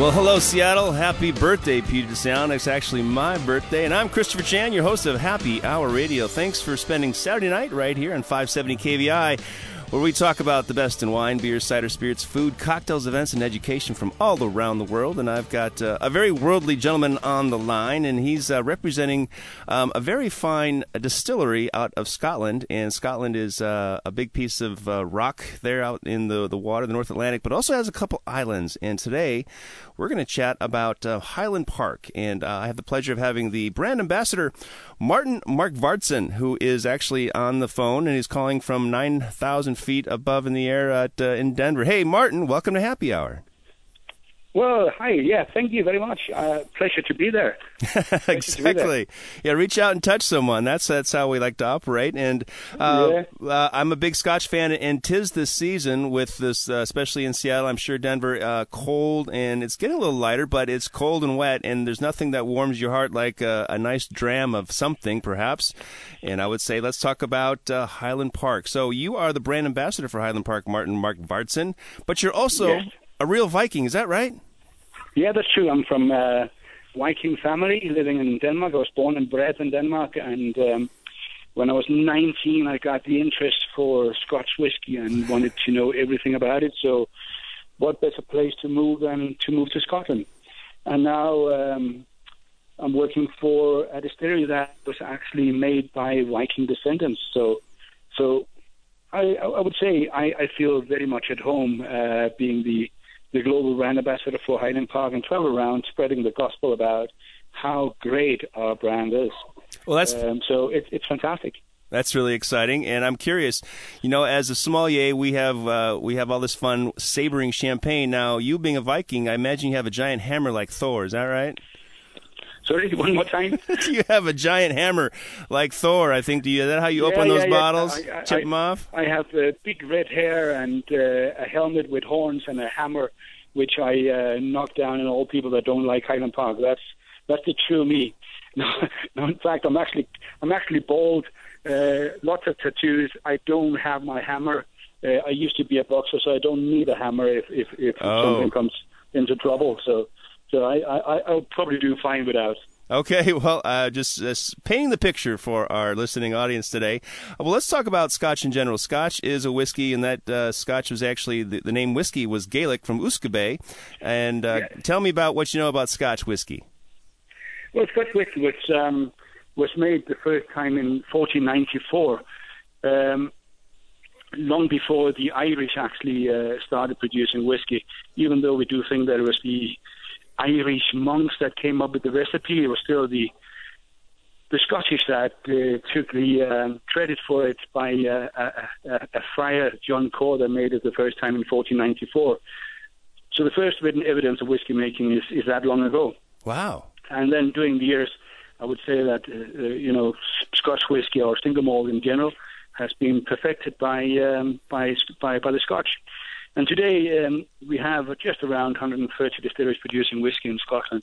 Well, hello, Seattle. Happy birthday, Puget Sound. It's actually my birthday, and I'm Christopher Chan, your host of Happy Hour Radio. Thanks for spending Saturday night right here on 570 KVI where we talk about the best in wine, beer, cider, spirits, food, cocktails, events, and education from all around the world. And I've got uh, a very worldly gentleman on the line, and he's uh, representing um, a very fine distillery out of Scotland. And Scotland is uh, a big piece of uh, rock there out in the, the water, the North Atlantic, but also has a couple islands. And today we're going to chat about uh, Highland Park. And uh, I have the pleasure of having the brand ambassador, Martin Markvardsson, who is actually on the phone and he's calling from 9,000 feet above in the air at, uh, in Denver. Hey, Martin, welcome to Happy Hour. Well, hi. Yeah, thank you very much. Uh, pleasure to be there. exactly. Yeah, reach out and touch someone. That's that's how we like to operate. And uh, yeah. uh, I'm a big Scotch fan, and tis this season with this, uh, especially in Seattle. I'm sure Denver, uh, cold, and it's getting a little lighter, but it's cold and wet, and there's nothing that warms your heart like a, a nice dram of something, perhaps. And I would say let's talk about uh, Highland Park. So you are the brand ambassador for Highland Park, Martin Markvardsson, but you're also yes a real Viking. Is that right? Yeah, that's true. I'm from a uh, Viking family living in Denmark. I was born and bred in Denmark, and um, when I was 19, I got the interest for Scotch whiskey and wanted to know everything about it. So, what better place to move than to move to Scotland? And now um, I'm working for a distillery that was actually made by Viking descendants. So, so I, I would say I, I feel very much at home uh, being the the global brand ambassador for Highland Park and travel around spreading the gospel about how great our brand is. Well, that's um, so it, it's fantastic. That's really exciting, and I'm curious. You know, as a sommelier, we have uh, we have all this fun sabering champagne. Now, you being a Viking, I imagine you have a giant hammer like Thor. Is that right? Sorry, one more time. you have a giant hammer like Thor? I think. Do you? Is that how you yeah, open those yeah, bottles? I, I, chip I, them off. I have uh, big red hair and uh, a helmet with horns and a hammer, which I uh, knock down on all people that don't like Highland Park. That's that's the true me. No, in fact, I'm actually I'm actually bald. Uh, lots of tattoos. I don't have my hammer. Uh, I used to be a boxer, so I don't need a hammer if if, if oh. something comes into trouble. So so I, I I'll probably do fine without. Okay, well, uh, just, just, painting the picture for our listening audience today. Uh, well, let's talk about Scotch in general. Scotch is a whiskey, and that uh, Scotch was actually the, the, name whiskey was Gaelic from Uskabe. And uh, tell me about what you know about Scotch whiskey. Well, Scotch whiskey was um, was made the first time in 1494. Um, long before the Irish actually uh, started producing whiskey, even though we do think there was the Irish monks that came up with the recipe. It was still the the Scottish that uh, took the um, credit for it by uh, a, a, a, friar, John Cor, made it the first time in 1494. So the first written evidence of whiskey making is, is that long ago. Wow. And then during the years, I would say that, uh, uh you know, Scotch whiskey or single malt in general has been perfected by, um, by, by, by the Scotch. And today um, we have just around 130 distilleries producing whiskey in Scotland.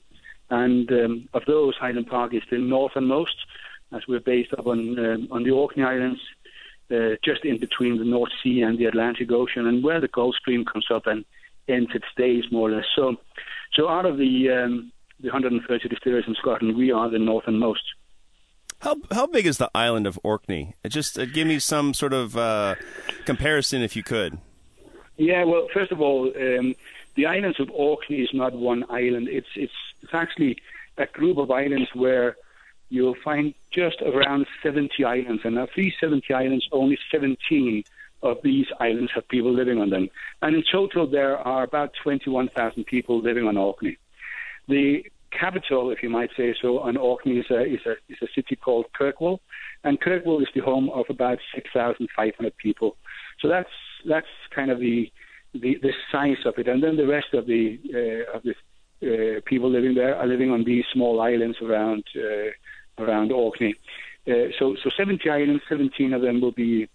And um, of those, Highland Park is the northernmost, as we're based up on, um, on the Orkney Islands, uh, just in between the North Sea and the Atlantic Ocean, and where the Gulf Stream comes up and ends its days, more or less. So, so out of the, um, the 130 distilleries in Scotland, we are the northernmost. How how big is the island of Orkney? Just uh, give me some sort of uh, comparison, if you could. Yeah, well, first of all, um, the islands of Orkney is not one island. It's it's it's actually a group of islands where you'll find just around 70 islands, and of these 70 islands, only 17 of these islands have people living on them. And in total, there are about 21,000 people living on Orkney. The capital, if you might say so, on Orkney is a, is a, is a city called Kirkwall, and Kirkwall is the home of about 6,500 people. So that's that's kind of the, the the size of it, and then the rest of the uh, of the uh, people living there are living on these small islands around uh, around Orkney. Uh, so, so 70 islands, 17 of them will be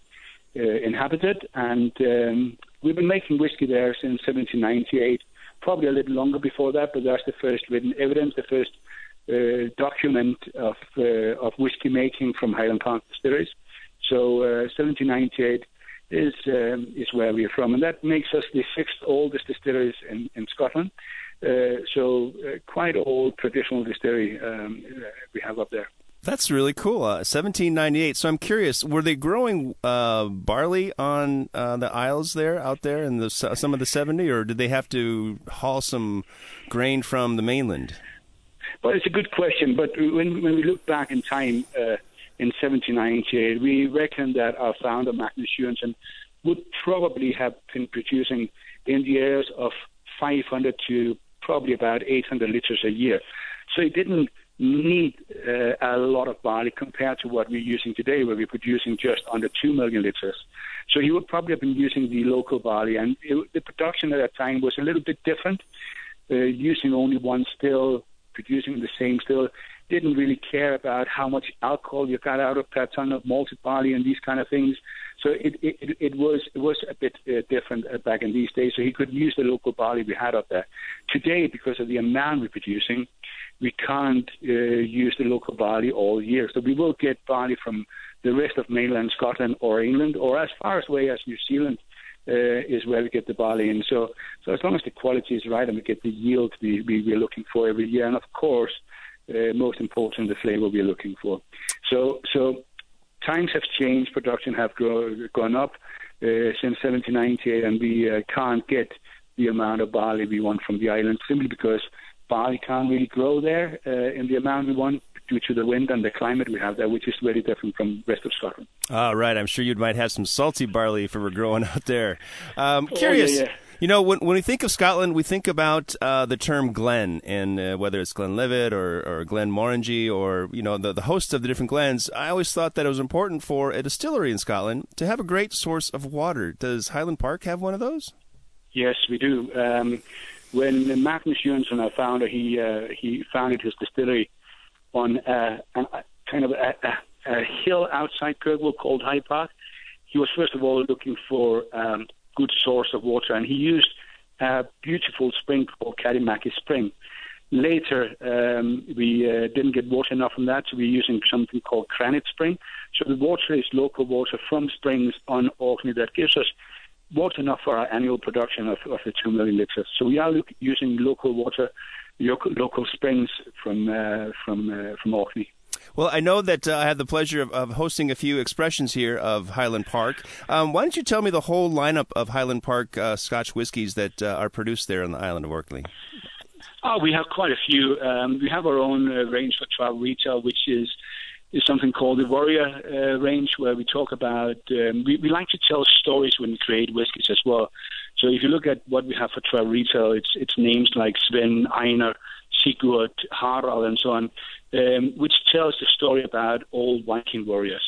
uh, inhabited, and um, we've been making whiskey there since 1798. Probably a little longer before that, but that's the first written evidence, the first uh, document of of whiskey making from Highland Park distilleries. So, 1798 is um, is where we're from, and that makes us the sixth oldest distilleries in, in Scotland. Uh, so uh, quite old traditional distillery um, we have up there. That's really cool. Uh, 1798. So I'm curious, were they growing uh, barley on uh, the Isles there, out there in the some of the 70, or did they have to haul some grain from the mainland? Well, it's a good question, but when when we look back in time uh, in 1798, we reckon that our founder Magnus Eunson would probably have been producing in the areas of 500 to probably about 800 liters a year. So it didn't need uh, a lot of barley compared to what we're using today, where we're producing just under 2 million liters. So he would probably have been using the local barley, and it, the production at that time was a little bit different, uh, using only one still, producing the same still. Didn't really care about how much alcohol you got out of per ton of malted barley and these kind of things. So it it, it was it was a bit uh, different uh, back in these days. So he could use the local barley we had up there. Today, because of the amount we're producing, we can't uh, use the local barley all year. So we will get barley from the rest of mainland Scotland or England or as far away as New Zealand. Uh, is where we get the barley in. So, so as long as the quality is right and we get the yield we, we, we're looking for every year, and of course, uh, most important, the flavour we're looking for. So, so times have changed, production have grow, gone up uh, since 1798, and we uh, can't get the amount of barley we want from the island simply because barley can't really grow there uh, in the amount we want due to the wind and the climate we have there, which is very different from rest of Scotland. Ah, right. I'm sure you might have some salty barley if it were growing out there. Um, curious. Oh, yeah, yeah. You know, when when we think of Scotland, we think about uh, the term Glen, and uh, whether it's Glenlivet or, or Glenmorangie or you know the the host of the different glens. I always thought that it was important for a distillery in Scotland to have a great source of water. Does Highland Park have one of those? Yes, we do. Um, when Magnus Eunson, our founder, he uh, he founded his distillery on uh, a, kind of a, a, a hill outside Kirkwall called High Park. He was first of all looking for um, good source of water, and he used a beautiful spring called Cattie Maggie Spring. Later, um, we uh, didn't get water enough from that, so we're using something called Crantit Spring. So the water is local water from springs on Orkney that gives us water enough for our annual production of, of the 2 million litres. So we are look, using local water, local, local springs from, uh, from, uh, from Orkney. Well, I know that uh, I have the pleasure of, of, hosting a few expressions here of Highland Park. Um, why don't you tell me the whole lineup of Highland Park uh, Scotch whiskies that uh, are produced there on the island of Orkney? Oh, we have quite a few. Um, we have our own uh, range for travel retail, which is is something called the Warrior uh, range, where we talk about. Um, we, we like to tell stories when we create whiskies as well. So if you look at what we have for travel retail, it's it's names like Sven, Einar, Sigurd, Harald, and so on, um, which tells the story about old Viking warriors.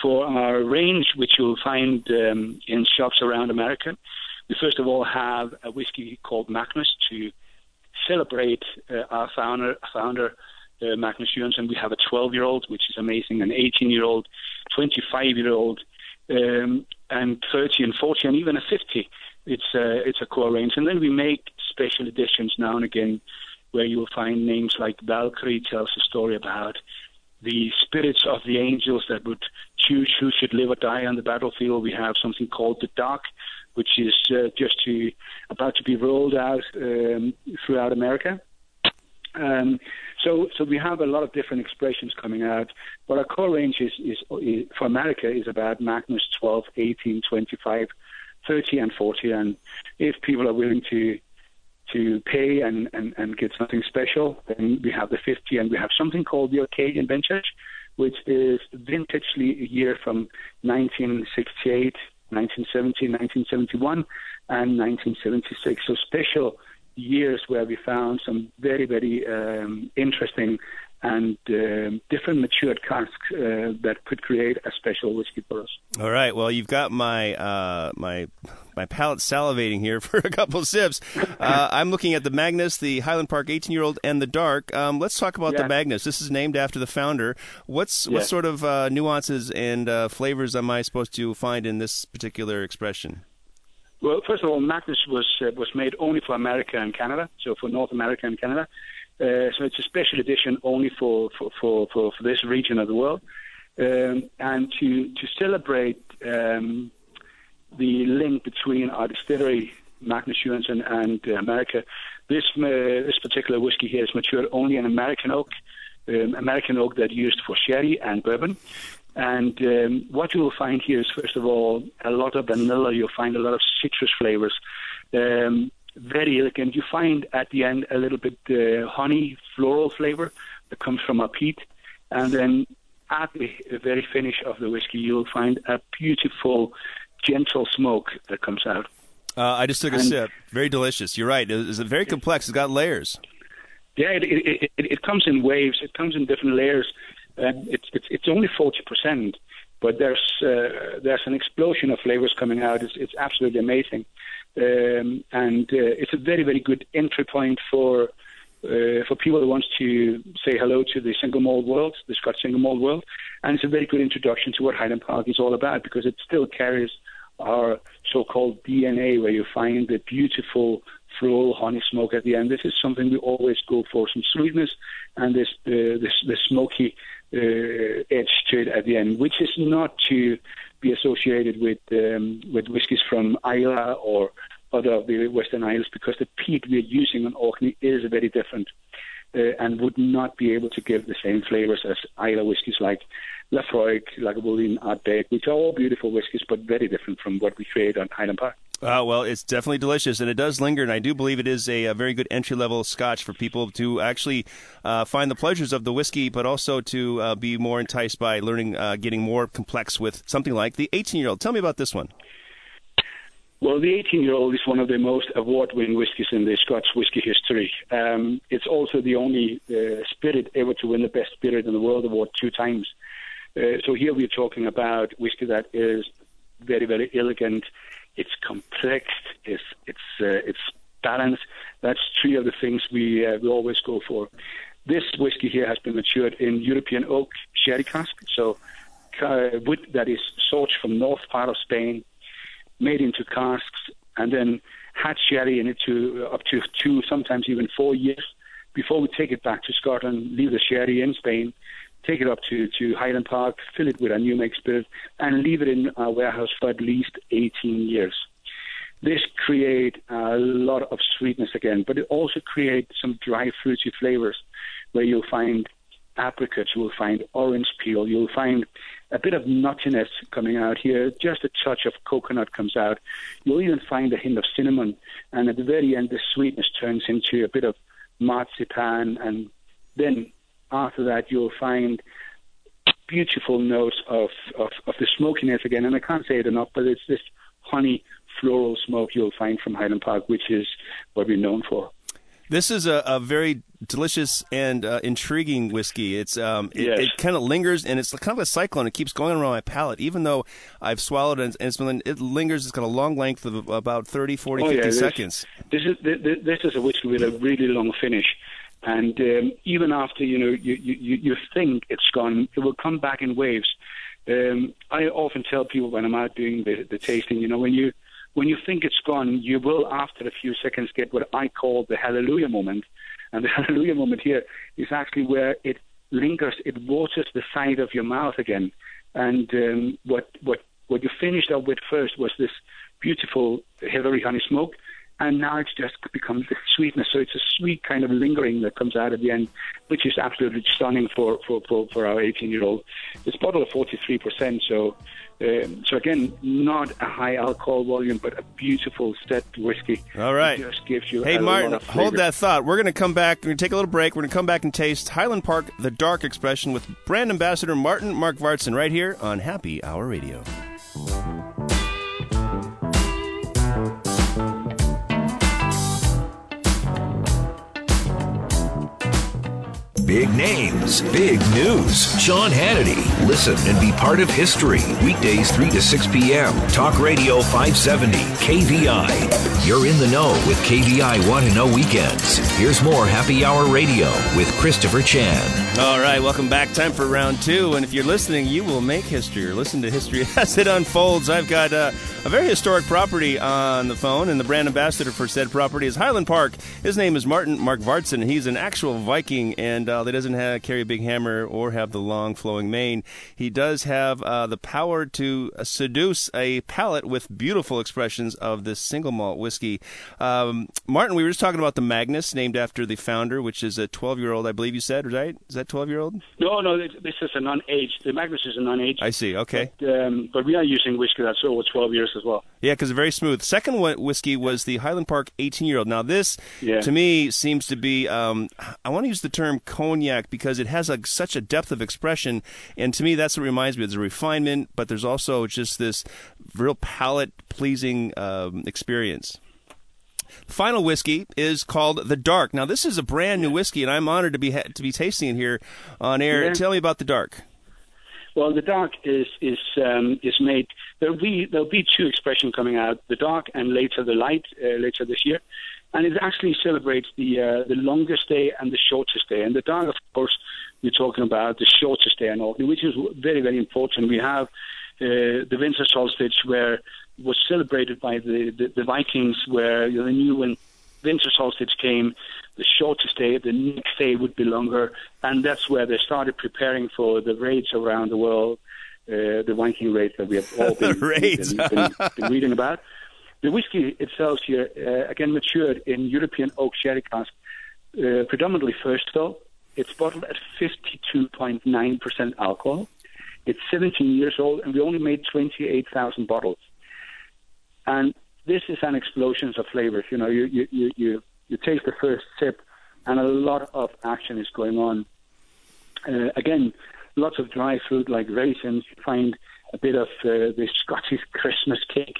For our range, which you'll find um, in shops around America, we first of all have a whiskey called Magnus to celebrate uh, our founder, founder uh, Magnus Eunson. We have a 12 year old, which is amazing, an 18 year old, 25 year old, um, and 30 and 40, and even a 50. It's a, it's a core range. And then we make special editions now and again where you will find names like Valkyrie tells a story about the spirits of the angels that would choose who should live or die on the battlefield. We have something called the Dark, which is uh, just to, about to be rolled out um, throughout America. Um, so, so we have a lot of different expressions coming out, but our core range is, is, is for America is about Magnus 12, 18, 25, 30, and 40. And if people are willing to to pay and, and, and get something special, then we have the 50, and we have something called the Orcadian Vintage, which is vintage year from 1968, 1970, 1971, and 1976. So special years where we found some very, very um, interesting and um, different matured casks uh, that could create a special whiskey for us. All right. Well, you've got my uh, my my palate salivating here for a couple sips. Uh, I'm looking at the Magnus, the Highland Park 18 year old, and the Dark. Um, let's talk about Yeah. the Magnus. This is named after the founder. What's Yeah. what sort of uh, nuances and uh, flavors am I supposed to find in this particular expression? Well, first of all, Magnus was uh, was made only for America and Canada, so for North America and Canada. Uh, so it's a special edition only for for, for, for, for this region of the world. Um, and to to celebrate um, the link between our distillery, Magnus and uh, America, this uh, this particular whiskey here is matured only in American oak, um, American oak that used for sherry and bourbon. And um, what you will find here is, first of all, a lot of vanilla. You'll find a lot of citrus flavors. Um, very elegant. You find at the end a little bit uh, honey floral flavor that comes from a peat. And then at the very finish of the whiskey, you'll find a beautiful, gentle smoke that comes out. Uh, I just took a And- sip. Very delicious. You're right. It's very complex. It's got layers. Yeah, it, it, it, it comes in waves. It comes in different layers. Um, it's, it's it's only forty percent, but there's uh, there's an explosion of flavors coming out. It's it's absolutely amazing, um, and uh, it's a very very good entry point for. Uh, for people who wants to say hello to the single malt world, the Scotch single malt world, and it's a very good introduction to what Highland Park is all about because it still carries our so-called DNA, where you find the beautiful floral honey smoke at the end. This is something we always go for: some sweetness and this uh, this the smoky edge to it at the end, which is not to be associated with um, with whiskies from Islay or other of the Western Isles, because the peat we're using on Orkney is very different. Uh, and would not be able to give the same flavors as Islay whiskies like Laphroaig, Lagavulin, Ardbeg, which are all beautiful whiskies, but very different from what we create on Highland Park. Uh, well, it's definitely delicious, and it does linger. And I do believe it is a, a very good entry level Scotch for people to actually uh, find the pleasures of the whiskey, but also to uh, be more enticed by learning, uh, getting more complex with something like the 18 year old. Tell me about this one. Well, the 18 year old is one of the most award winning whiskies in the Scotch whisky history. Um, it's also the only uh, spirit ever to win the Best Spirit in the World award two times. Uh, so here we're talking about whiskey that is very, very elegant. It's complex. It's it's uh, it's balanced. That's three of the things we uh, we always go for. This whiskey here has been matured in European oak sherry cask, so uh, wood that is sourced from north part of Spain, made into casks, and then had sherry in it to up to two, sometimes even four years before we take it back to Scotland, leave the sherry in Spain, take it up to, to Highland Park, fill it with a new make spirit, and leave it in our warehouse for at least 18 years. This create a lot of sweetness again, but it also creates some dry fruity flavors where you'll find apricots, you'll find orange peel, you'll find a bit of nuttiness coming out here, just a touch of coconut comes out. You'll even find a hint of cinnamon, and at the very end, the sweetness turns into a bit of marzipan, and then after that, you'll find beautiful notes of, of, of the smokiness again. And I can't say it enough, but it's this honey floral smoke you'll find from Highland Park, which is what we're known for. This is a, a very delicious and uh, intriguing whiskey. It's um, it, Yes. it kind of lingers and it's kind of a cyclone. It keeps going around my palate, even though I've swallowed it. And it's been, it lingers. It's got a long length of about 30, 40, Oh, 50 yeah, this- seconds. This is this, this is a whiskey with a really long finish, and um, even after you know you, you you think it's gone, it will come back in waves. Um, I often tell people when I'm out doing the, the tasting, you know, when you when you think it's gone, you will after a few seconds get what I call the hallelujah moment, and the hallelujah moment here is actually where it lingers, it waters the side of your mouth again, and um, what what what you finished up with first was this beautiful heathery honey smoke, and now it's just become the sweetness. So it's a sweet kind of lingering that comes out at the end, which is absolutely stunning for for, for, for our 18 year old. It's bottled at 43 percent, so um, so again, not a high alcohol volume, but a beautiful set whiskey. All right. It just gives you Hey, a Martin, lot of hold that thought. We're going to come back. We're going to take a little break. We're going to come back and taste Highland Park, the dark expression with brand ambassador Martin Markvardsson right here on Happy Hour Radio. Big names, big news. Sean Hannity. Listen and be part of history. Weekdays 3 to 6 p.m. Talk Radio 570, KVI. You're in the know with KVI Want to Know Weekends. Here's more Happy Hour Radio with Christopher Chan. All right, welcome back. Time for round two. And if you're listening, you will make history or listen to history as it unfolds. I've got uh, a very historic property on the phone, and the brand ambassador for said property is Highland Park. His name is Martin Markvardsson. He's an actual Viking, and uh, he doesn't have, carry a big hammer or have the long flowing mane. He does have uh, the power to seduce a palate with beautiful expressions of this single malt whiskey. Um, Martin, we were just talking about the Magnus, named after the founder, which is a 12 year old, I believe you said, right? Is that 12 year old? No, no, this is a non-aged. The Magnus is a non-aged. I see. Okay. But, um, but we are using whiskey that's over 12 years as well. Yeah, because very smooth. Second one, whiskey was the Highland Park 18 year old. Now, this Yeah. to me seems to be, um, I want to use the term cognac because it has a, such a depth of expression. And to me, that's what reminds me. There's a refinement, but there's also just this real palate pleasing um, experience. Final whiskey is called the Dark. Now, this is a brand new whiskey, and I'm honored to be ha- to be tasting it here on air. Yeah. Tell me about the Dark. Well, the dark is is um, is made. There'll be there'll be two expressions coming out: the dark and later the light uh, later this year, and it actually celebrates the uh, the longest day and the shortest day. And the dark, of course, we're talking about the shortest day in Orkney, which is very very important. We have uh, the winter solstice where was celebrated by the, the, the Vikings, where you know, they knew when winter solstice came, the shortest day, the next day would be longer, and that's where they started preparing for the raids around the world, uh, the Viking raids that we have all been, been, been, been reading about. The whiskey itself here, uh, again, matured in European oak sherry cask, uh, predominantly first fill. It's bottled at 52.9% alcohol. It's 17 years old, and we only made 28,000 bottles. And this is an explosion of flavors. You know, you, you, you, you, you taste the first sip, and a lot of action is going on. Uh, again, lots of dry fruit like raisins. You find a bit of uh, the Scottish Christmas cake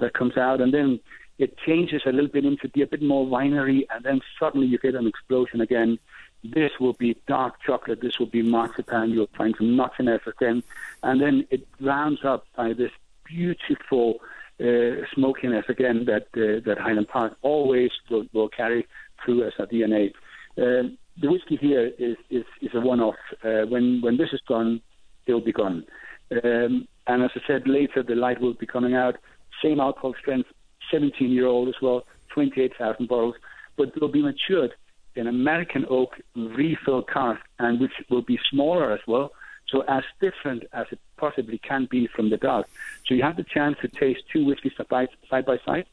that comes out, and then it changes a little bit into be a bit more winery, and then suddenly you get an explosion again. This will be dark chocolate. This will be marzipan. You'll find some nuttiness again, and then it rounds up by this beautiful uh, smokiness again that uh, that Highland Park always will, will carry through as a DNA. Um, the whiskey here is is, is a one-off. Uh, when when this is gone, it'll be gone. Um, and as I said, later the light will be coming out. Same alcohol strength, 17 year old as well, 28,000 bottles, but they'll be matured in American oak refill cask, and which will be smaller as well. So as different as it possibly can be from the dark. So you have the chance to taste two whiskeys side by side, by side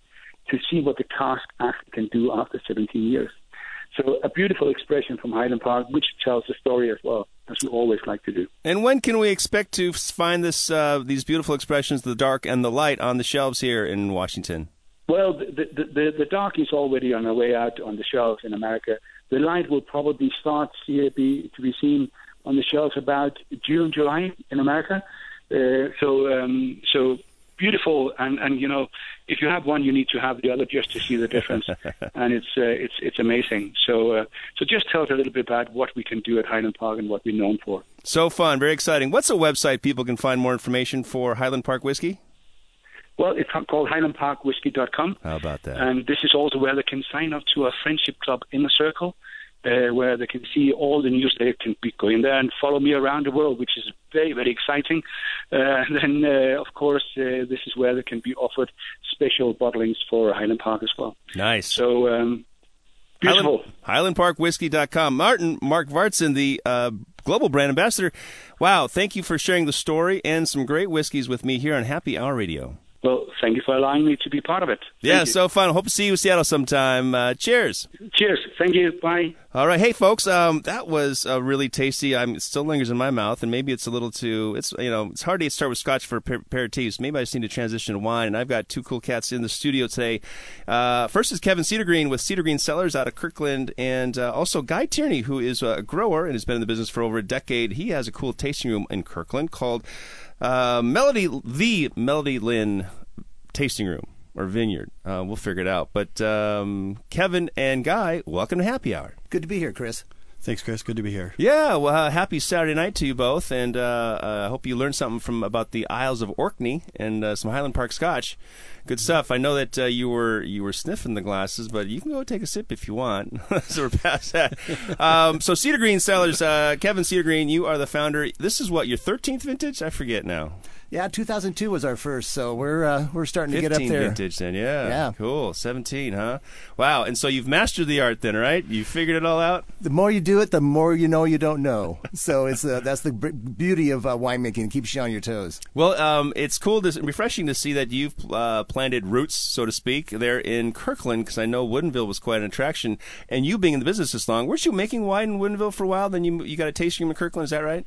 to see what the cask actually can do after 17 years. So a beautiful expression from Highland Park, which tells the story as well, as we always like to do. And when can we expect to find this uh, these beautiful expressions, the dark and the light, on the shelves here in Washington? Well, the, the, the, the dark is already on the way out on the shelves in America. The light will probably start to be, to be seen on the shelves about June, July in America. Uh, so, um, so beautiful, and, and you know, if you have one, you need to have the other just to see the difference, and it's uh, it's it's amazing. So, uh, so just tell us a little bit about what we can do at Highland Park and what we're known for. So fun, very exciting. What's a website people can find more information for Highland Park Whiskey? Well, it's called HighlandParkWhiskey.com. How about that? And this is also where they can sign up to a friendship club in the circle, uh, where they can see all the news. They can be going there and follow me around the world, which is very, very exciting. Uh, and then, uh, of course, uh, this is where they can be offered special bottlings for Highland Park as well. Nice. So, um, beautiful. Highland, HighlandParkWhiskey.com. Martin, Markvardsson, the uh, global brand ambassador. Wow, thank you for sharing the story and some great whiskeys with me here on Happy Hour Radio. Well, thank you for allowing me to be part of it. Thank yeah, you. so fun. Hope to see you in Seattle sometime. Uh, cheers. Cheers. Thank you. Bye. All right, hey folks, um, that was uh, really tasty. I'm it still lingers in my mouth, and maybe it's a little too. It's you know it's hard to start with Scotch for per- aperitifs. Maybe I just need to transition to wine. And I've got two cool cats in the studio today. Uh, first is Kevin Cedergreen with Cedergreen Cellars out of Kirkland, and uh, also Guy Tierney, who is a grower and has been in the business for over a decade. He has a cool tasting room in Kirkland called uh, Melody, the Melody Lynn Tasting Room or Vineyard. Uh, we'll figure it out. But um, Kevin and Guy, welcome to Happy Hour. Good to be here, Chris. Thanks, Chris. Good to be here. Yeah, well, uh, happy Saturday night to you both, and uh, I uh, hope you learned something from about the Isles of Orkney and uh, some Highland Park Scotch. Good stuff. I know that uh, you were you were sniffing the glasses, but you can go take a sip if you want. so we're past that. Um, so Cedergreen Cellars, uh, Kevin Cedergreen, you are the founder. This is what your 13th vintage? I forget now. Yeah, 2002 was our first, so we're uh, we're starting to get up there. vintage then, yeah. Yeah. Cool. 17, huh? Wow. And so you've mastered the art then, right? You figured it all out? The more you do it, the more you know you don't know. So it's uh, that's the b- beauty of uh, winemaking. It keeps you on your toes. Well, um, it's cool, to, refreshing to see that you've uh, planted roots, so to speak, there in Kirkland, because I know Woodinville was quite an attraction. And you being in the business this long, weren't you making wine in Woodinville for a while? Then you you got a tasting room in Kirkland, is that right?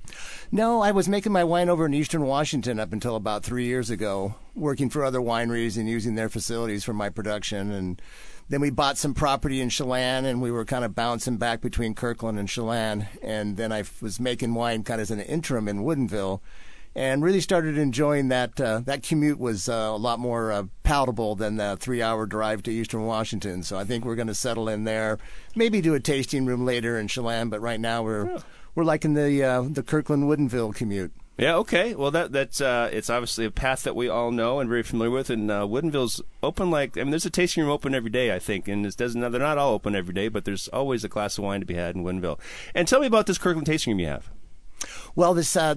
No, I was making my wine over in Eastern Washington up until about three years ago, working for other wineries and using their facilities for my production. And then we bought some property in Chelan, and we were kind of bouncing back between Kirkland and Chelan. And then I was making wine kind of as an interim in Woodinville. And really started enjoying that. Uh, that commute was uh, a lot more uh, palatable than the three-hour drive to Eastern Washington. So I think we're going to settle in there. Maybe do a tasting room later in Chelan, but right now we're we're liking the uh, the Kirkland Woodinville commute. Yeah. Okay. Well, that that's uh, it's obviously a path that we all know and very familiar with. And uh, Woodinville's open like I mean, there's a tasting room open every day, I think, and it doesn't. They're not all open every day, but there's always a glass of wine to be had in Woodinville. And tell me about this Kirkland tasting room you have. Well, this uh,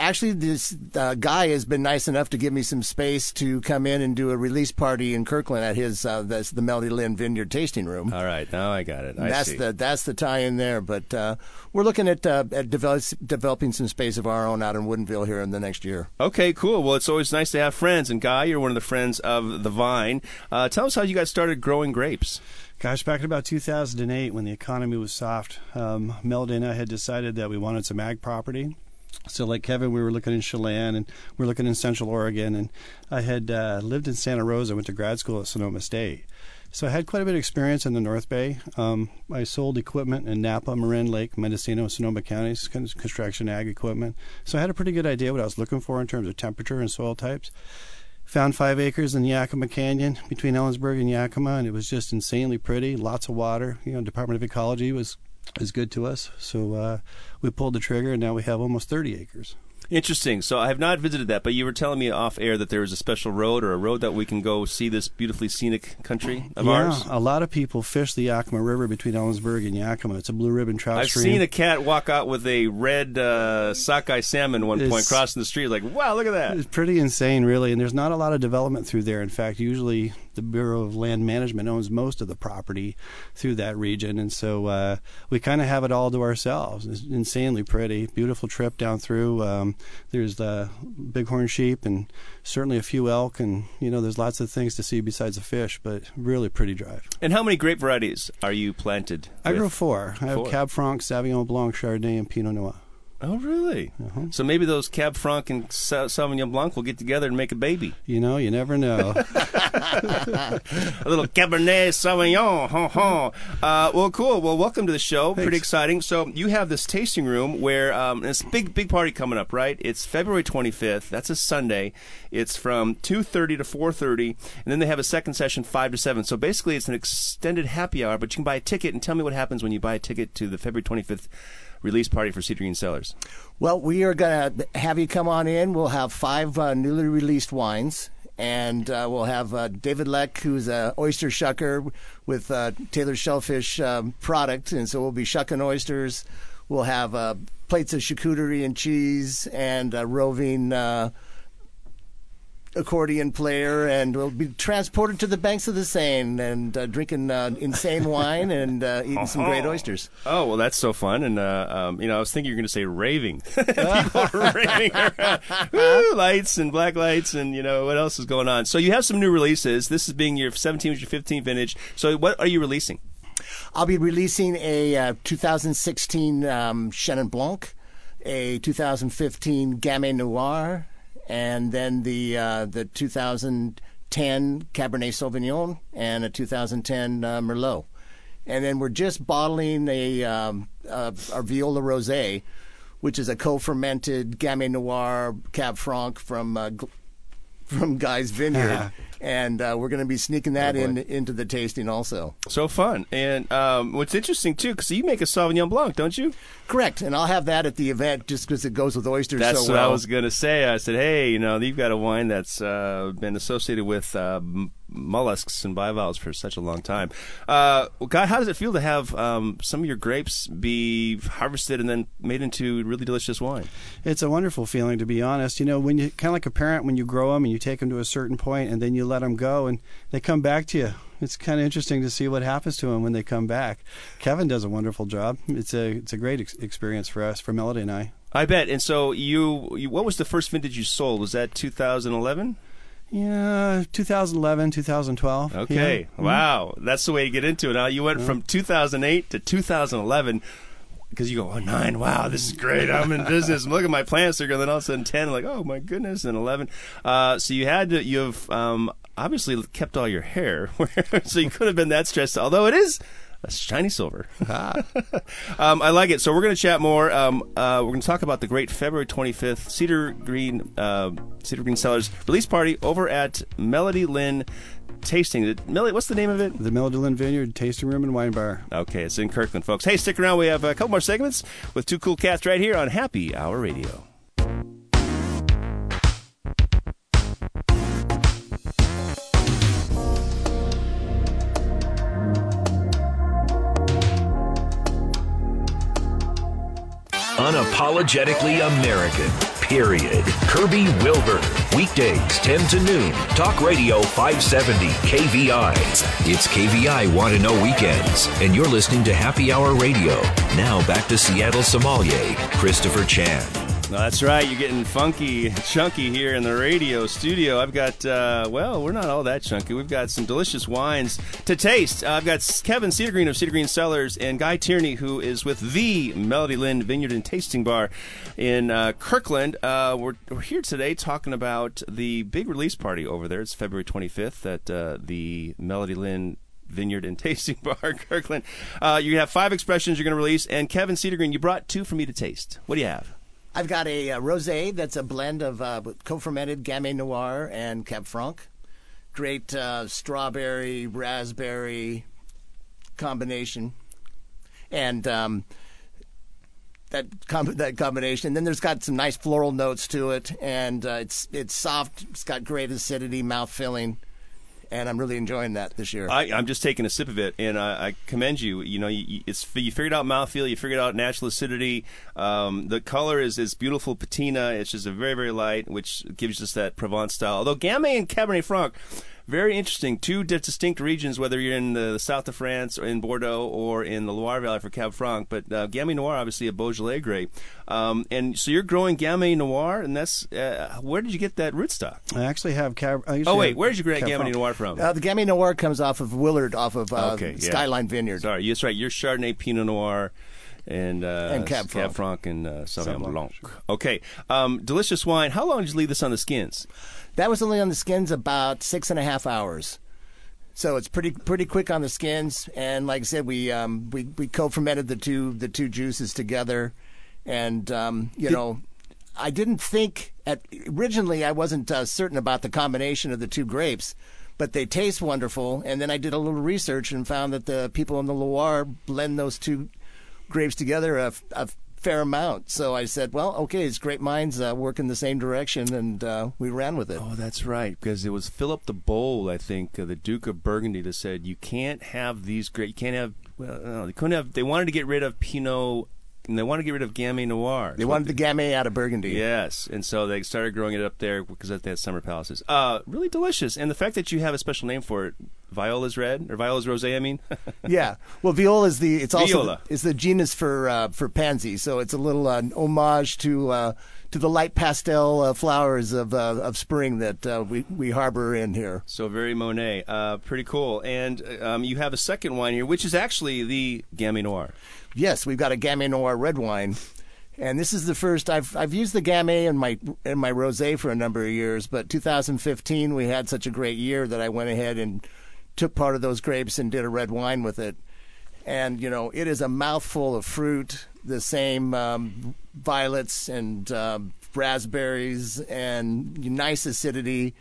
actually, this uh, guy has been nice enough to give me some space to come in and do a release party in Kirkland at his uh, that's the Melody Lynn Vineyard tasting room. All right, now I got it. I that's see. the that's the tie in there. But uh, we're looking at uh, at develop, developing some space of our own out in Woodinville here in the next year. Okay, cool. Well, it's always nice to have friends. And Guy, you're one of the friends of the Vine. Uh, tell us how you guys started growing grapes. Gosh, back in about 2008, when the economy was soft, um, Melody and I had decided that we wanted some ag property. So, like Kevin, we were looking in Chelan and we are looking in Central Oregon. And I had uh, lived in Santa Rosa, went to grad school at Sonoma State. So I had quite a bit of experience in the North Bay. Um, I sold equipment in Napa, Marin Lake, Mendocino, Sonoma counties, construction ag equipment. So I had a pretty good idea what I was looking for in terms of temperature and soil types. Found five acres in Yakima Canyon between Ellensburg and Yakima, and it was just insanely pretty. Lots of water. You know, Department of Ecology was is good to us. So uh, we pulled the trigger, and now we have almost 30 acres. Interesting. So I have not visited that, but you were telling me off air that there is a special road or a road that we can go see this beautifully scenic country of yeah, ours. a lot of people fish the Yakima River between Ellensburg and Yakima. It's a blue ribbon trout I've stream. seen a cat walk out with a red uh, sockeye salmon one It's- point crossing the street. Like, wow, look at that. It's pretty insane, really, and there's not a lot of development through there. In fact, usually the Bureau of Land Management owns most of the property through that region, and so uh, we kind of have it all to ourselves. It's insanely pretty, beautiful trip down through. Um, there's the bighorn sheep and certainly a few elk, and you know there's lots of things to see besides the fish, but really pretty drive. And how many grape varieties are you planted? I with? grow four. I have Cab Franc, Sauvignon Blanc, Chardonnay, and Pinot Noir. Oh, really? Uh-huh. So maybe those Cab Franc and Sa- Sauvignon Blanc will get together and make a baby. You know, you never know. a little Cabernet Sauvignon. Huh, huh. Uh, well, cool. Well, welcome to the show. Pretty exciting. So you have this tasting room where um, it's big, big party coming up, right? It's February 25th. That's a Sunday. It's from 2.30 to 4.30, and then they have a second session 5 to 7. So basically, it's an extended happy hour, but you can buy a ticket and tell me what happens when you buy a ticket to the February 25th release party for Cedergreen Cellars. Well, we are going to have you come on in. We'll have five uh, newly released wines. And uh, we'll have uh, David Leck, who's an oyster shucker with uh, Taylor Shellfish um, product, and so we'll be shucking oysters. We'll have uh, plates of charcuterie and cheese, and a roving uh, accordion player, and we'll be transported to the banks of the Seine and uh, drinking uh, insane wine and uh, eating some great oysters. Oh well, that's so fun, and uh, um, you know, I was thinking you were going to say raving. People are raving around, Woo, lights and black lights, and you know what else is going on. So you have some new releases. This is being your 17th, your 15th vintage. So what are you releasing? I'll be releasing a uh, 2016 um, Chenin Blanc, a 2015 Gamay Noir, and then the uh, the 2010 Cabernet Sauvignon and a 2010 uh, Merlot. And then we're just bottling a um, our Viola Rosé, which is a co-fermented Gamay Noir Cab Franc from uh, from Guy's Vineyard, and uh, we're going to be sneaking that in into the tasting also. So fun. And um, what's interesting too, because you make a Sauvignon Blanc, don't you? Correct, and I'll have that at the event just because it goes with oysters That's so what well. I was going to say. I said, hey, you know, you've got a wine that's uh, been associated with uh, mollusks and bivalves for such a long time. Uh, well, Guy, how does it feel to have um, some of your grapes be harvested and then made into really delicious wine? It's a wonderful feeling, to be honest. You know, when you kind of like a parent when you grow them and you take them to a certain point and then you let them go and they come back to you. It's kind of interesting to see what happens to them when they come back. Kevin does a wonderful job. It's a it's a great ex- experience for us, for Melody and I. I bet. And so, you, you, what was the first vintage you sold? Was that 2011? Yeah, 2011, 2012. Okay. Yeah. Wow. That's the way to get into it. Now you went from 2008 to 2011 because you go, oh, nine. Wow, this is great. I'm in business. Look at my plants. They're going. Then all of a sudden, 10. Like, oh my goodness. And 11. Uh, so you had to. You've um, obviously kept all your hair, so you could have been that stressed. Although it is. A shiny silver. um, I like it. So we're going to chat more. Um, uh, we're going to talk about the great February 25th Cedergreen uh, Cedergreen Cellars release party over at Melody Lynn Tasting. Melody, what's the name of it? The Melody Lynn Vineyard Tasting Room and Wine Bar. Okay, it's in Kirkland, folks. Hey, stick around. We have a couple more segments with two cool cats right here on Happy Hour Radio. Unapologetically American. Period. Kirby Wilbur. Weekdays 10 to noon. Talk Radio 570 KVI. It's KVI Want to Know Weekends. And you're listening to Happy Hour Radio. Now back to Seattle sommelier, Christopher Chan. That's right. You're getting funky, chunky here in the radio studio. I've got, uh, well, we're not all that chunky. We've got some delicious wines to taste. Uh, I've got Kevin Cedergreen of Cedergreen Cellars and Guy Tierney, who is with the Melody Lynn Vineyard and Tasting Bar in uh, Kirkland. Uh, we're, we're here today talking about the big release party over there. It's February 25th at uh, the Melody Lynn Vineyard and Tasting Bar, Kirkland. Uh, you have five expressions you're going to release, and Kevin Cedergreen, you brought two for me to taste. What do you have? I've got a, uh rosé that's a blend of uh, co-fermented Gamay Noir and Cab Franc. Great uh, strawberry raspberry combination, and um, that com- that combination. And then there's got some nice floral notes to it, and uh, it's it's soft. It's got great acidity, mouth filling, and I'm really enjoying that this year. I, I'm just taking a sip of it, and I, I commend you. You know, you, you- it's you figured out mouthfeel, you figured out natural acidity. Um, the color is is beautiful patina. It's just a very very light, which gives us that Provence style. Although Gamay and Cabernet Franc, very interesting. Two distinct regions, whether you're in the south of France or in Bordeaux or in the Loire Valley for Cab Franc. But uh, Gamay Noir, obviously a Beaujolais grape. Um, and so you're growing Gamay Noir, and that's uh, where did you get that rootstock? I actually have cab. I Oh wait, have where did you get Cab Gamay Noir from? Uh, the Gamay Noir comes off of Willard, off of uh, Okay, yeah. Skyline Vineyard. Sorry, that's right. You're Chardonnay, Pinot Noir, and uh, And Cab Franc. Franc and uh, Sauvignon Sauvignon, Blanc. Okay, um, delicious wine. How long did you leave this on the skins? That was only on the skins about six and a half hours. So it's pretty pretty quick on the skins, and like I said, we um, we we co-fermented the two the two juices together, and um, you know, I didn't think at originally I wasn't uh, certain about the combination of the two grapes, but they taste wonderful. And then I did a little research and found that the people in the Loire blend those two grapes together a, a fair amount. So I said, well, okay, it's great minds uh, work in the same direction, and uh, we ran with it. Oh, that's right, because it was Philip the Bold, I think, uh, the Duke of Burgundy, that said you can't have these great. You can't have. Well, no, they couldn't have. They wanted to get rid of Pinot, and they wanted to get rid of Gamay Noir. They wanted the Gamay out of Burgundy. Yes, and so they started growing it up there because they had summer palaces. Uh, really delicious, and the fact that you have a special name for it, Viola's Red or Viola's Rosé. I mean, yeah. Well, viola is the it's also the, is the genus for uh, for pansy. So it's a little uh, homage to uh, to the light pastel uh, flowers of uh, of spring that uh, we we harbor in here. so very Monet. Uh, pretty cool. And um, you have a second wine here, which is actually the Gamay Noir. Yes, we've got a Gamay Noir red wine. And this is the first I've I've used the Gamay in my in my rosé for a number of years, but 2015 we had such a great year that I went ahead and took part of those grapes and did a red wine with it. And you know, it is a mouthful of fruit, the same um, violets and um, raspberries and nice acidity.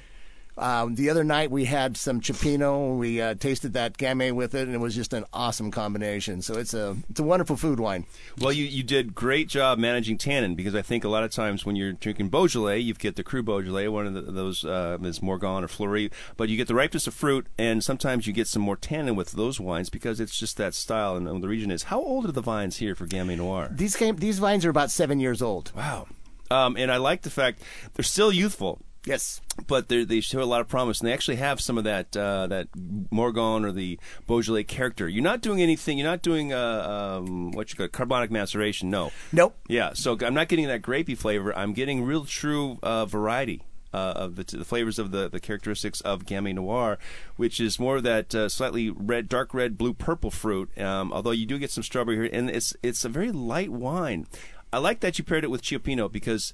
Um, the other night we had some Cioppino. We uh, tasted that Gamay with it, and it was just an awesome combination. So it's a it's a wonderful food wine. Well, you, you did great job managing tannin because I think a lot of times when you're drinking Beaujolais, you get the Cru Beaujolais, one of the, those uh, is Morgon or Fleurie, but you get the ripeness of fruit, and sometimes you get some more tannin with those wines because it's just that style and, and the region is. How old are the vines here for Gamay Noir? These came, these vines are about seven years old. Wow. Um, and I like the fact they're still youthful. Yes. but they show a lot of promise, and they actually have some of that uh, that Morgon or the Beaujolais character. You're not doing anything. You're not doing uh, um, what you call carbonic maceration. No. Nope. Yeah. So I'm not getting that grapey flavor. I'm getting real true uh, variety. Uh, of the, the flavors of the, the characteristics of Gamay Noir, which is more of that uh, slightly red, dark red, blue, purple fruit. Um, although you do get some strawberry here, and it's it's a very light wine. I like that you paired it with Cioppino because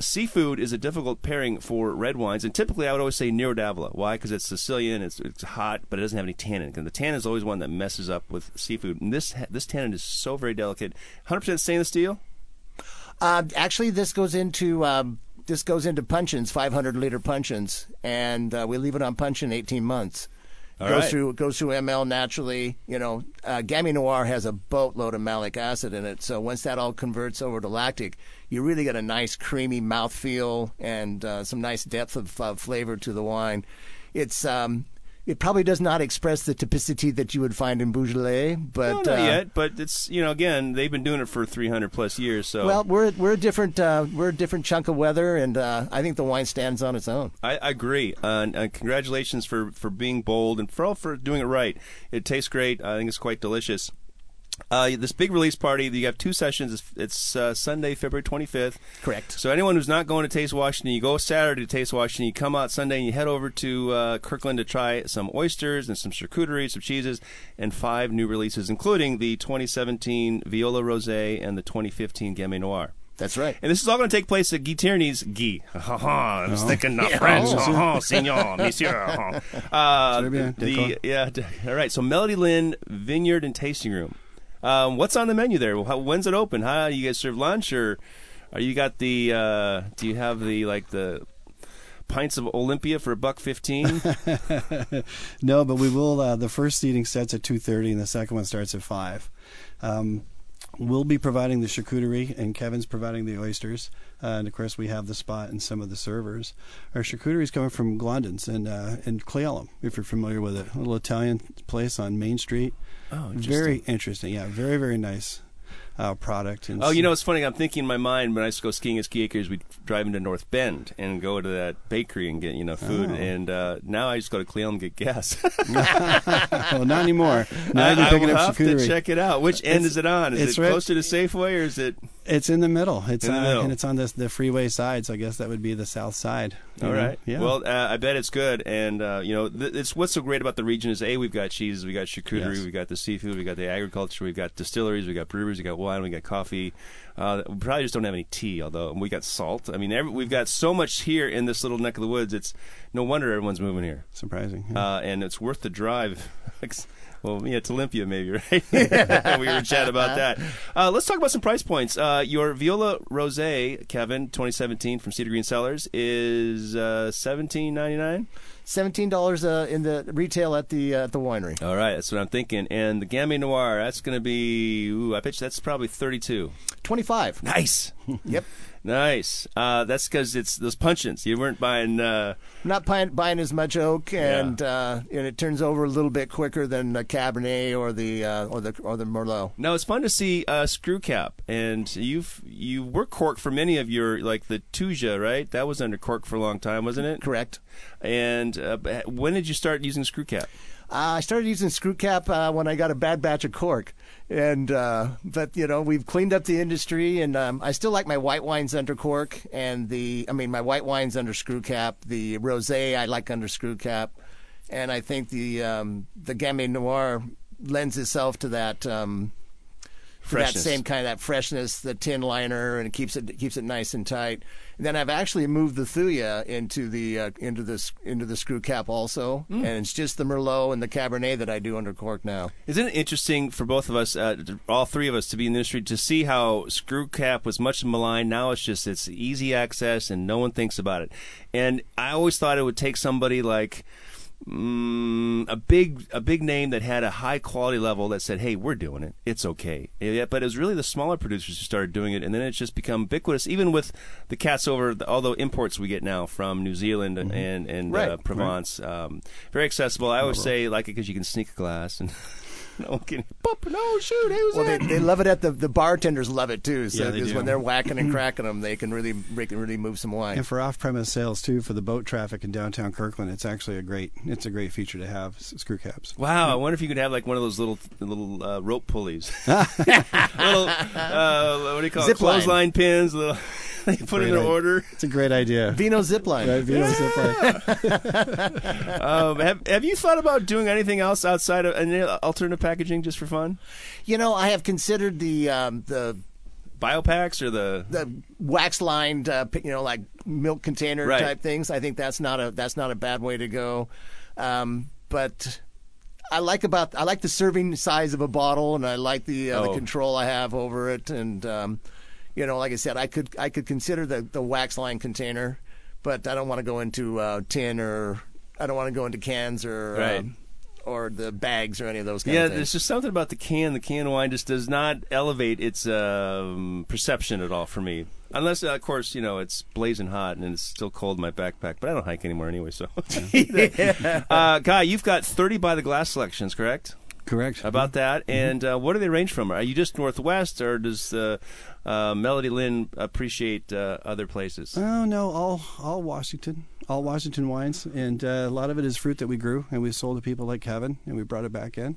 seafood is a difficult pairing for red wines, and typically I would always say Nero d'Avola. Why? Because it's Sicilian, it's, it's hot, but it doesn't have any tannin. And the tannin is always one that messes up with seafood. And this this tannin is so very delicate. 100% stainless steel. Uh, actually, this goes into um, this goes into puncheons, 500 liter puncheons, and uh, we leave it on puncheon 18 months. All goes right. through goes through ML naturally. You know, uh, Gamay Noir has a boatload of malic acid in it, so once that all converts over to lactic, you really get a nice creamy mouthfeel and uh, some nice depth of uh, flavor to the wine. It's um, it probably does not express the typicity that you would find in Beaujolais, but no, not uh, yet, but it's you know again they've been doing it for 300 plus years. So Well, we're we're a different uh, we're a different chunk of weather, and uh, I think the wine stands on its own. I, I agree. Uh, and, uh, congratulations for, for being bold and for all for doing it right. It tastes great. I think it's quite delicious. Uh, this big release party, you have two sessions. It's, it's uh, Sunday, February 25th. Correct. So anyone who's not going to Taste Washington, you go Saturday to Taste Washington. You come out Sunday and you head over to uh, Kirkland to try some oysters and some charcuterie, some cheeses, and five new releases, including the 2017 Viola Rosé and the 2015 Gamay Noir. That's right. And this is all going to take place at Guy Tierney's. Guy. Ha ha. I was thinking not French. Ha ha. Senor. Monsieur. Uh, the, yeah. All right. So Melody Lynn Vineyard and Tasting Room. Um, what's on the menu there? How, when's it open? How do you guys serve lunch or are you got the? Uh, do you have the like the pints of Olympia for a buck fifteen? No, but we will. Uh, the first seating starts at two thirty, and the second one starts at five. Um, we'll be providing the charcuterie, and Kevin's providing the oysters. Uh, and of course, we have the spot and some of the servers. Our charcuterie is coming from Glondo's and uh, and Cle Elum, if you're familiar with it, a little Italian place on Main Street. Oh, very interesting. Yeah, very very nice uh, product. And Oh, you know, it's funny. I'm thinking in my mind when I used to go skiing at Ski Acres, we'd drive into North Bend and go to that bakery and get you know food. Oh. And uh, now I just go to Cle Elum and get gas. well, not anymore. Now I, I will up have to check it out. Which end It's- is it on? Is it right- closer to Safeway or is it? It's in the middle. It's In the uh, middle. and it's on the the freeway side, so I guess that would be the south side. All know? right. Yeah. Well, uh, I bet it's good, and uh, you know, th- it's what's so great about the region is a we've got cheese, we got charcuterie, Yes. we got the seafood, we got the agriculture, we've got distilleries, we got breweries, we got wine, we got coffee. Uh, we probably just don't have any tea, although we got salt. I mean, every, we've got so much here in this little neck of the woods. It's no wonder everyone's moving here, surprising. yeah. uh, and it's worth the drive. Well, yeah, to Olympia maybe, right? we were chatting about that. Uh, let's talk about some price points. Uh, your Viola Rosé, Kevin, 2017 from Cedergreen Cellars is uh, 17.99. Seventeen dollars uh, in the retail at the uh, at the winery. All right, that's what I'm thinking. And the Gamay Noir, that's going to be. Ooh, I bet you that's probably 32. Twenty five. Nice, Yep. Nice. Uh, that's because it's those puncheons. You weren't buying. Uh, not buying, buying as much oak, and uh, and it turns over a little bit quicker than the Cabernet or the uh, or the or the Merlot. No, it's fun to see uh, screw cap, and you've you were cork for many of your like the Thuja, right? That was under cork for a long time, wasn't it? Correct. And uh, when did you start using screw cap? Uh, I started using screw cap uh, when I got a bad batch of cork, and uh, but you know we've cleaned up the industry, and um, I still like my white wines under cork, and the I mean my white wines under screw cap, the rosé I like under screw cap, and I think the um, the Gamay Noir lends itself to that. Um, that same kind of that freshness, the tin liner, and it keeps it keeps it nice and tight. And then I've actually moved the Thuja into the uh, into the s- into the screw cap also, Mm. and it's just the Merlot and the Cabernet that I do under cork now. Isn't it interesting for both of us, uh, all three of us, to be in the industry to see how screw cap was much maligned? Now it's just it's easy access and no one thinks about it. And I always thought it would take somebody like mm, a big a big name that had a high quality level that said, "Hey, we're doing it. It's okay." Yeah, but it was really the smaller producers who started doing it, and then it's just become ubiquitous. Even with the cats over, the, all the imports we get now from New Zealand and and, and Right, uh, right. Provence, um, very accessible. I always say like it because you can sneak a glass and. No one can. Pop, no, shoot, who's Well, they, that? they love it at the the bartenders love it too. So Yeah, they because do. when they're whacking and cracking them, they can really they can really move some wine. And for off-premise sales too, for the boat traffic in downtown Kirkland, it's actually a great it's a great feature to have screw caps. Wow, I wonder if you could have like one of those little little uh, rope pulleys, little uh, what do you call it? Zip line. Clothesline pins. Little, they put it in Great idea. order. It's a great idea. Vino zipline. Right, Vino Zipline. Um, have Have you thought about doing anything else outside of any alternative packaging just for fun? You know, I have considered the um, the Biopacks or the the wax lined, uh, you know, like milk container Right. type things. I think that's not a that's not a bad way to go. Um, but I like about I like the serving size of a bottle, and I like the uh, Oh. the control I have over it. And um, you know, like I said, I could I could consider the the wax lined container, but I don't want to go into uh, tin or I don't want to go into cans or Right. um, or the bags or any of those kind yeah, of there's just something about the can. The can wine just does not elevate its um, perception at all for me. Unless, uh, of course, you know it's blazing hot and it's still cold in my backpack. But I don't hike anymore anyway. So, uh, Guy, you've got 30 by the glass selections, correct? Correct. About that, and uh, what do they range from? Are you just Northwest, or does uh, uh, Melody Lynn appreciate uh, other places? Oh no, all all Washington, all Washington wines, and uh, a lot of it is fruit that we grew and we sold to people like Kevin, and we brought it back in.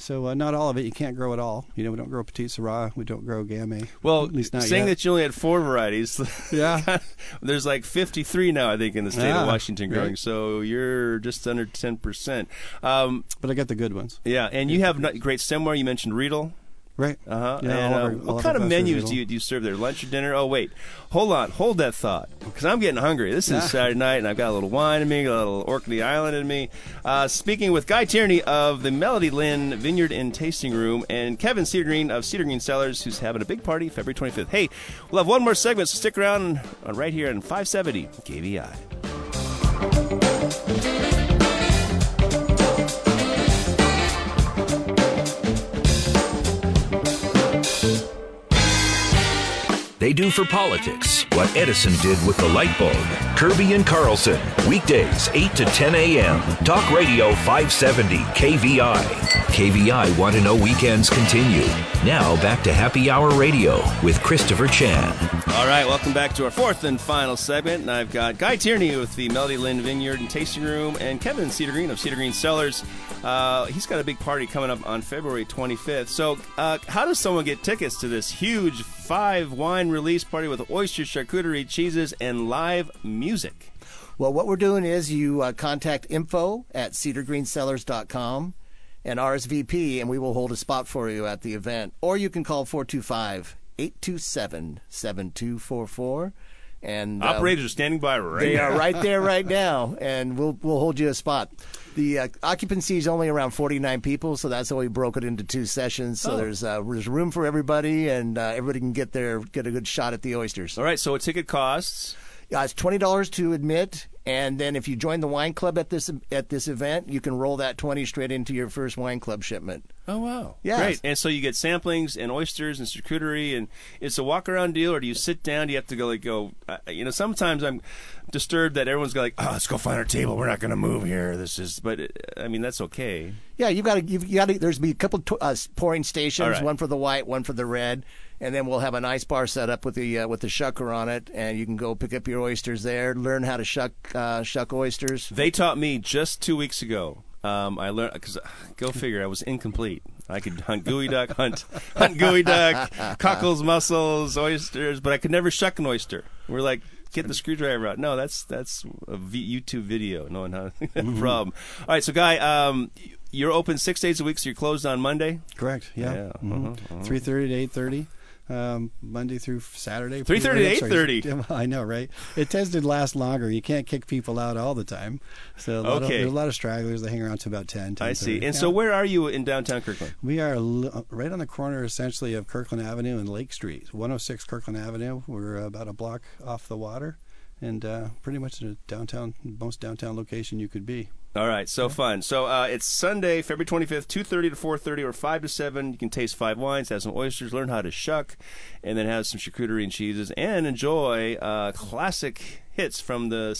So uh, not all of it. You can't grow it all. You know, we don't grow Petit Syrah. We don't grow Gamay. Well, at least not saying yet. that you only had four varieties, Yeah. there's like 53 now, I think, in the state Ah, of Washington growing. right. So you're just under 10 percent. Um, but I got the good ones. yeah, and you have great stemware. You mentioned Riedel. Right. Uh huh. Yeah, and, uh, what kind of menus do you, do you serve there? Lunch or dinner? Oh wait, hold on, hold that thought, because I'm getting hungry. This is Yeah. Saturday night, and I've got a little wine in me, a little Orkney Island in me. Uh, speaking with Guy Tierney of the Melody Lynn Vineyard and Tasting Room, and Kevin Cedergreen of Cedergreen Cellars, who's having a big party February 25th. Hey, we'll have one more segment, so stick around right here on 570 KVI. They do for politics what Edison did with the light bulb. Kirby and Carlson, weekdays 8 to 10 a.m. Talk Radio 570 KVI. KVI Want to Know Weekends continue. Now back to Happy Hour Radio with Christopher Chan. All right, welcome back to our fourth and final segment. And I've got Guy Tierney with the Melody Lynn Vineyard and Tasting Room, and Kevin Cedergreen of Cedergreen Cellars. Uh, he's got a big party coming up on February 25th. So, uh, how does someone get tickets to this huge five wine release party with oysters, charcuterie, cheeses, and live music? Well, what we're doing is you uh, contact info at cedergreencellars.com and RSVP, and we will hold a spot for you at the event. Or you can call 425 827 7244. And uh, Operators are standing by right they now. are right there right now, and we'll we'll hold you a spot. The uh, occupancy is only around 49 people, so that's why we broke it into two sessions. So Oh. there's uh, there's room for everybody, and uh, everybody can get there, get a good shot at the oysters. All right, so a ticket costs. Uh, it's twenty dollars to admit, and then if you join the wine club at this at this event, you can roll that twenty straight into your first wine club shipment. Oh wow! Yes. great. And so you get samplings and oysters and charcuterie, and it's a walk around deal, or do you sit down? Do you have to go like go? Uh, you know, sometimes I'm disturbed that everyone's like, "Oh, let's go find our table. We're not going to move here." This is, but uh, I mean, that's okay. Yeah, you've got to you've got to. There's be a couple to, uh, pouring stations, All right. one for the white, one for the red, and then we'll have an ice bar set up with the uh, with the shucker on it, and you can go pick up your oysters there, learn how to shuck uh, shuck oysters. They taught me just two weeks ago. Um, I learned because go figure, I was incomplete. I could hunt geoduck, hunt hunt geoduck, cockles, mussels, oysters, but I could never shuck an oyster. We're like. Get the screwdriver out. No, that's that's a v- YouTube video. No, not no problem. All right, so guy, um, you're open six days a week, so you're closed on Monday. Correct. Yeah. Yeah, Mhm. uh-huh, uh-huh. 3:30 to 8:30. Um, Monday through Saturday. 3:30 to 8:30. I know, right? It tends to last longer. You can't kick people out all the time. So a lot of, there's a lot of stragglers that hang around to about 10. I see. 10:30. And Yeah. so, where are you in downtown Kirkland? We are li- right on the corner, essentially, of Kirkland Avenue and Lake Street. 106 Kirkland Avenue. We're about a block off the water, and uh, pretty much the downtown, most downtown location you could be. All right, so fun. So uh, it's Sunday, February 25th, 2.30 to 4.30 or 5 to 7. You can taste five wines, have some oysters, learn how to shuck, and then have some charcuterie and cheeses, and enjoy uh, classic hits from the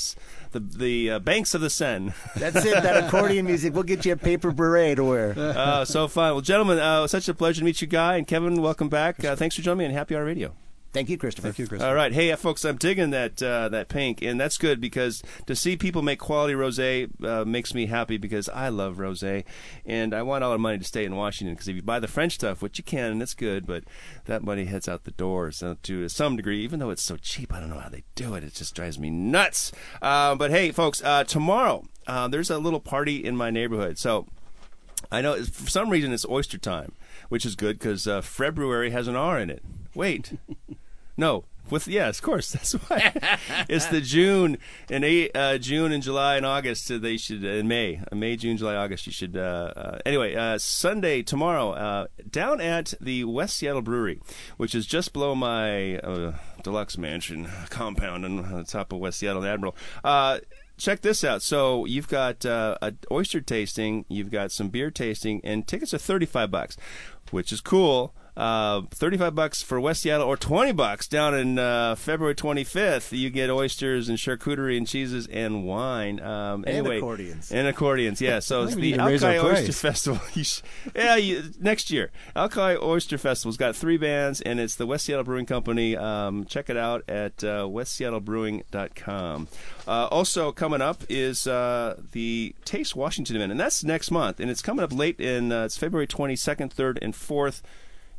the, the uh, banks of the Seine. That's it. That accordion music. We'll get you a paper beret to wear. uh, so fun. Well, gentlemen, uh, such a pleasure to meet you, Guy. And Kevin, welcome back. Uh, thanks for joining me and Happy Hour Radio. Thank you, Christopher. Thank you, Chris. All right, hey uh, folks, I'm digging that uh, that pink, and that's good because to see people make quality rosé uh, makes me happy because I love rosé, and I want all our money to stay in Washington because if you buy the French stuff, which you can, and it's good, but that money heads out the door so to some degree, even though it's so cheap. I don't know how they do it; it just drives me nuts. Uh, but hey, folks, uh, tomorrow uh, there's a little party in my neighborhood, so. I know for some reason it's oyster time, which is good because uh, February has an R in it. Wait, no, with yes, of course. That's why it's the June and eight, uh, June and July and August. So they should in May, uh, May, June, July, August. You should uh, uh, anyway. Uh, Sunday tomorrow uh, down at the West Seattle Brewery, which is just below my uh, deluxe mansion compound on the top of West Seattle and Admiral. Uh, check this out. So you've got uh, a oyster tasting, you've got some beer tasting, and tickets are thirty five bucks, which is cool. Uh, 35 bucks for West Seattle or 20 bucks down in uh, February 25th. You get oysters and charcuterie and cheeses and wine. Um, And anyway, accordions. And accordions, yeah. So it's the we need to raise Alki Oyster. Festival. Yeah, you, next year. Alki Oyster Festival's got three bands, and it's the West Seattle Brewing Company. Um, check it out at uh, westseattlebrewing.com. Uh, also coming up is uh, the Taste Washington event, and that's next month, and it's coming up late in uh, it's February 22nd, 3rd, and 4th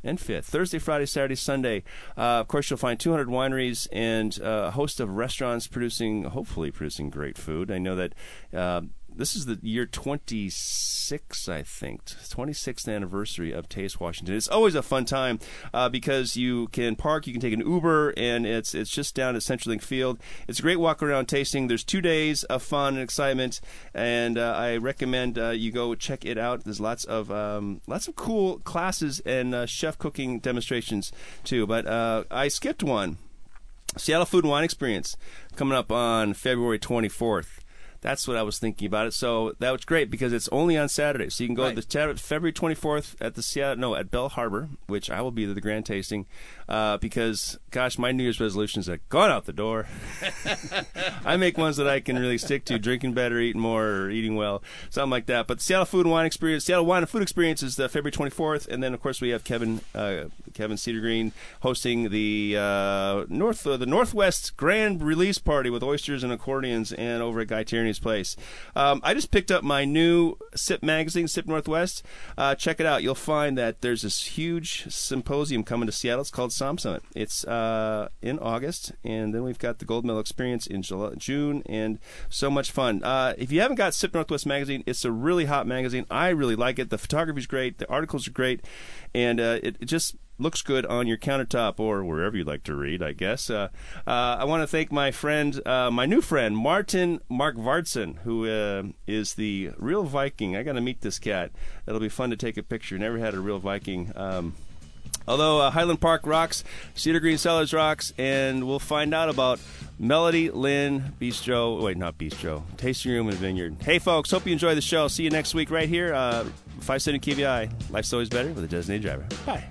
and 5th. Thursday, Friday, Saturday, Sunday. Uh, of course, you'll find 200 wineries and uh, a host of restaurants producing, hopefully, producing great food. I know that. Uh, this is the year 26, I think, 26th anniversary of Taste Washington. It's always a fun time uh, because you can park, you can take an Uber, and it's it's just down at CenturyLink Field. It's a great walk around tasting. There's two days of fun and excitement, and uh, I recommend uh, you go check it out. There's lots of um, lots of cool classes and uh, chef cooking demonstrations too. But uh, I skipped one. Seattle Food and Wine Experience coming up on February 24th. That's what I was thinking about it. So that was great because it's only on Saturday. So you can go Right. to the February 24th at the Seattle, no, at Bell Harbor, which I will be at the grand tasting. Uh, because, gosh, my New Year's resolutions have gone out the door. I make ones that I can really stick to: drinking better, eating more, or eating well, something like that. But Seattle Food and Wine Experience, Seattle Wine and Food Experience, is uh, February 24th, and then of course we have Kevin uh, Kevin Cedergreen hosting the uh, North uh, the Northwest Grand Release Party with oysters and accordions, and over at Guy Tierney's place. Um, I just picked up my new Sip magazine, Sip Northwest. Uh, check it out. You'll find that there's this huge symposium coming to Seattle. It's called Som Summit. It's uh, in August, and then we've got the Gold Medal Experience in July, June, and so much fun. Uh, if you haven't got Sip Northwest magazine, it's a really hot magazine. I really like it. The photography's great. The articles are great, and uh, it, it just looks good on your countertop or wherever you'd like to read, I guess. Uh, uh, I want to thank my friend, uh, my new friend, Martin Markvardsson, who uh, is the real Viking. I got to meet this cat. It'll be fun to take a picture. Never had a real Viking. Um, Although uh, Highland Park rocks, Cedergreen Cellars rocks, and we'll find out about Melody Lynn Bistro. Wait, not Bistro. Tasting Room and Vineyard. Hey, folks, hope you enjoy the show. See you next week right here. Uh, 570 KVI. Life's always better with a designated driver. Bye.